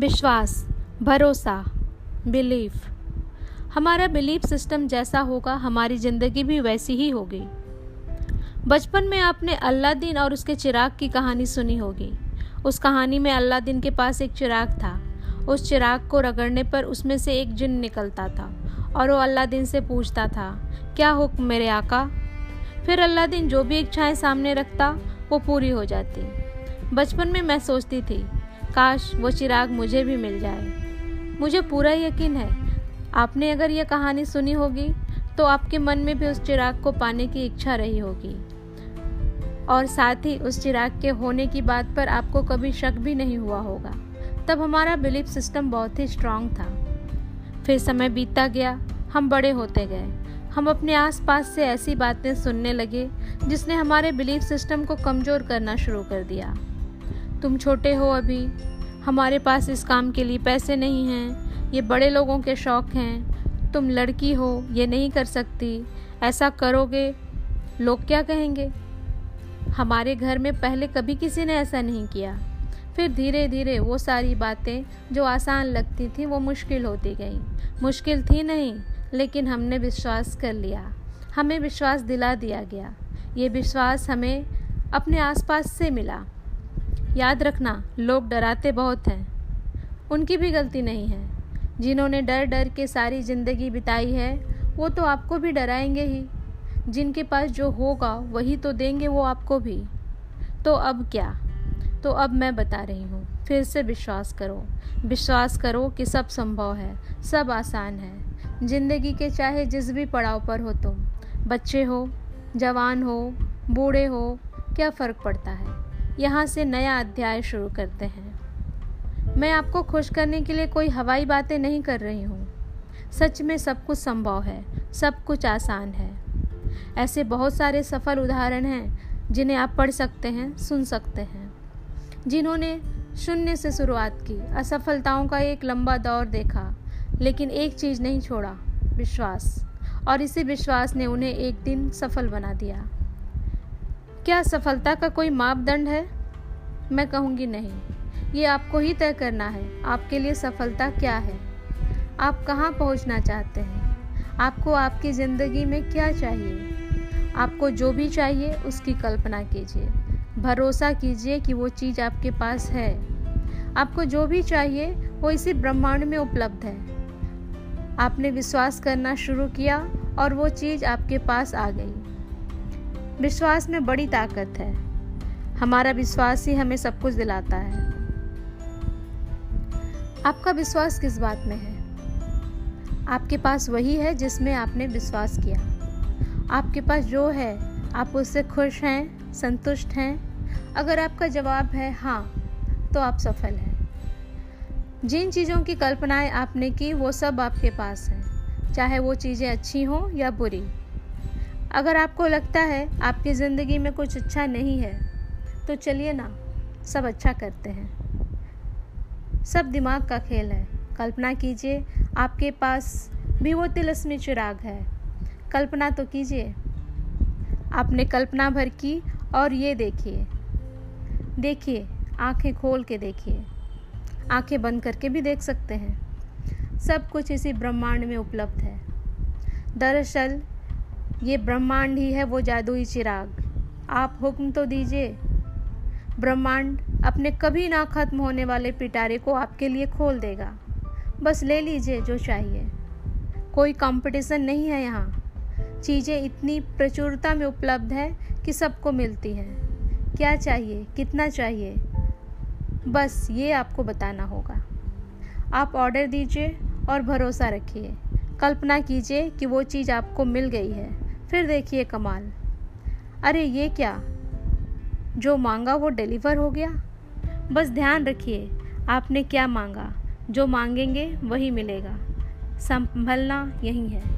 विश्वास, भरोसा, बिलीफ। हमारा बिलीफ सिस्टम जैसा होगा, हमारी ज़िंदगी भी वैसी ही होगी। बचपन में आपने अल्लादीन और उसके चिराग की कहानी सुनी होगी। उस कहानी में अल्लादीन के पास एक चिराग था। उस चिराग को रगड़ने पर उसमें से एक जिन निकलता था और वो अल्लादीन से पूछता था, क्या हुक्म मेरे आका? फिर अल्लादीन जो भी इच्छाएँ सामने रखता, वो पूरी हो जाती। बचपन में मैं सोचती थी काश वो चिराग मुझे भी मिल जाए। मुझे पूरा यकीन है। आपने अगर यह कहानी सुनी होगी तो आपके मन में भी उस चिराग को पाने की इच्छा रही होगी। और साथ ही उस चिराग के होने की बात पर आपको कभी शक भी नहीं हुआ होगा। तब हमारा बिलीफ सिस्टम बहुत ही स्ट्रांग था। फिर समय बीतता गया, हम बड़े होते गए। हम अपने आसपास से ऐसी बातें सुनने लगे, जिसने हमारे बिलीफ सिस्टम को कमज़ोर करना शुरू कर दिया। तुम छोटे हो अभी। हमारे पास इस काम के लिए पैसे नहीं हैं। ये बड़े लोगों के शौक हैं। तुम लड़की हो, ये नहीं कर सकती। ऐसा करोगे? लोग क्या कहेंगे? हमारे घर में पहले कभी किसी ने ऐसा नहीं किया। फिर धीरे धीरे वो सारी बातें जो आसान लगती थी, वो मुश्किल होती गई। मुश्किल थी नहीं, लेकिन हमने विश्वास कर लिया। हमें विश्वास दिला दिया गया। ये विश्वास हमें अपने आसपास से मिला। याद रखना, लोग डराते बहुत हैं। उनकी भी गलती नहीं है। जिन्होंने डर डर के सारी ज़िंदगी बिताई है, वो तो आपको भी डराएँगे ही। जिनके पास जो होगा, वही तो देंगे वो आपको भी। तो अब क्या? तो अब मैं बता रही हूँ, फिर से विश्वास करो। विश्वास करो कि सब संभव है, सब आसान है। ज़िंदगी के चाहे जिस भी पड़ाव पर हो तुम, बच्चे हो, जवान हो, बूढ़े हो, क्या फ़र्क पड़ता है? यहाँ से नया अध्याय शुरू करते हैं। मैं आपको खुश करने के लिए कोई हवाई बातें नहीं कर रही हूँ। सच में सब कुछ संभव है, सब कुछ आसान है। ऐसे बहुत सारे सफल उदाहरण हैं, जिन्हें आप पढ़ सकते हैं, सुन सकते हैं। जिन्होंने शून्य से शुरुआत की, असफलताओं का एक लंबा दौर देखा, लेकिन एक चीज़ नहीं छोड़ा, विश्वास। और इसी विश्वास ने उन्हें एक दिन सफल बना दिया। क्या सफलता का कोई मापदंड है? मैं कहूँगी नहीं। ये आपको ही तय करना है, आपके लिए सफलता क्या है। आप कहाँ पहुँचना चाहते हैं? आपको आपकी ज़िंदगी में क्या चाहिए? आपको जो भी चाहिए, उसकी कल्पना कीजिए। भरोसा कीजिए कि वो चीज़ आपके पास है। आपको जो भी चाहिए, वो इसी ब्रह्मांड में उपलब्ध है। आपने विश्वास करना शुरू किया और वो चीज़ आपके पास आ गई। विश्वास में बड़ी ताकत है। हमारा विश्वास ही हमें सब कुछ दिलाता है। आपका विश्वास किस बात में है? आपके पास वही है जिसमें आपने विश्वास किया। आपके पास जो है, आप उससे खुश हैं, संतुष्ट हैं। अगर आपका जवाब है हाँ तो आप सफल हैं। जिन चीज़ों की कल्पनाएँ आपने की, वो सब आपके पास हैं, चाहे वो चीज़ें अच्छी हों या बुरी। अगर आपको लगता है आपकी ज़िंदगी में कुछ अच्छा नहीं है तो चलिए ना, सब अच्छा करते हैं। सब दिमाग का खेल है। कल्पना कीजिए, आपके पास भी वो तिलस्मी चिराग है। कल्पना तो कीजिए। आपने कल्पना भर की और ये देखिए। देखिए, आँखें खोल के देखिए। आँखें बंद करके भी देख सकते हैं। सब कुछ इसी ब्रह्मांड में उपलब्ध है। दरअसल, ये ब्रह्मांड ही है वो जादुई चिराग। आप हुक्म तो दीजिए। ब्रह्मांड अपने कभी ना खत्म होने वाले पिटारे को आपके लिए खोल देगा। बस ले लीजिए जो चाहिए। कोई कंपटीशन नहीं है यहाँ। चीज़ें इतनी प्रचुरता में उपलब्ध है कि सबको मिलती हैं। क्या चाहिए? कितना चाहिए? बस ये आपको बताना होगा। आप ऑर्डर दीजिए और भरोसा रखिए। कल्पना कीजिए कि वो चीज़ आपको मिल गई है। फिर देखिए कमाल। अरे ये क्या? जो मांगा वो डिलीवर हो गया। बस ध्यान रखिए, आपने क्या मांगा? जो मांगेंगे वही मिलेगा। संभलना यही है।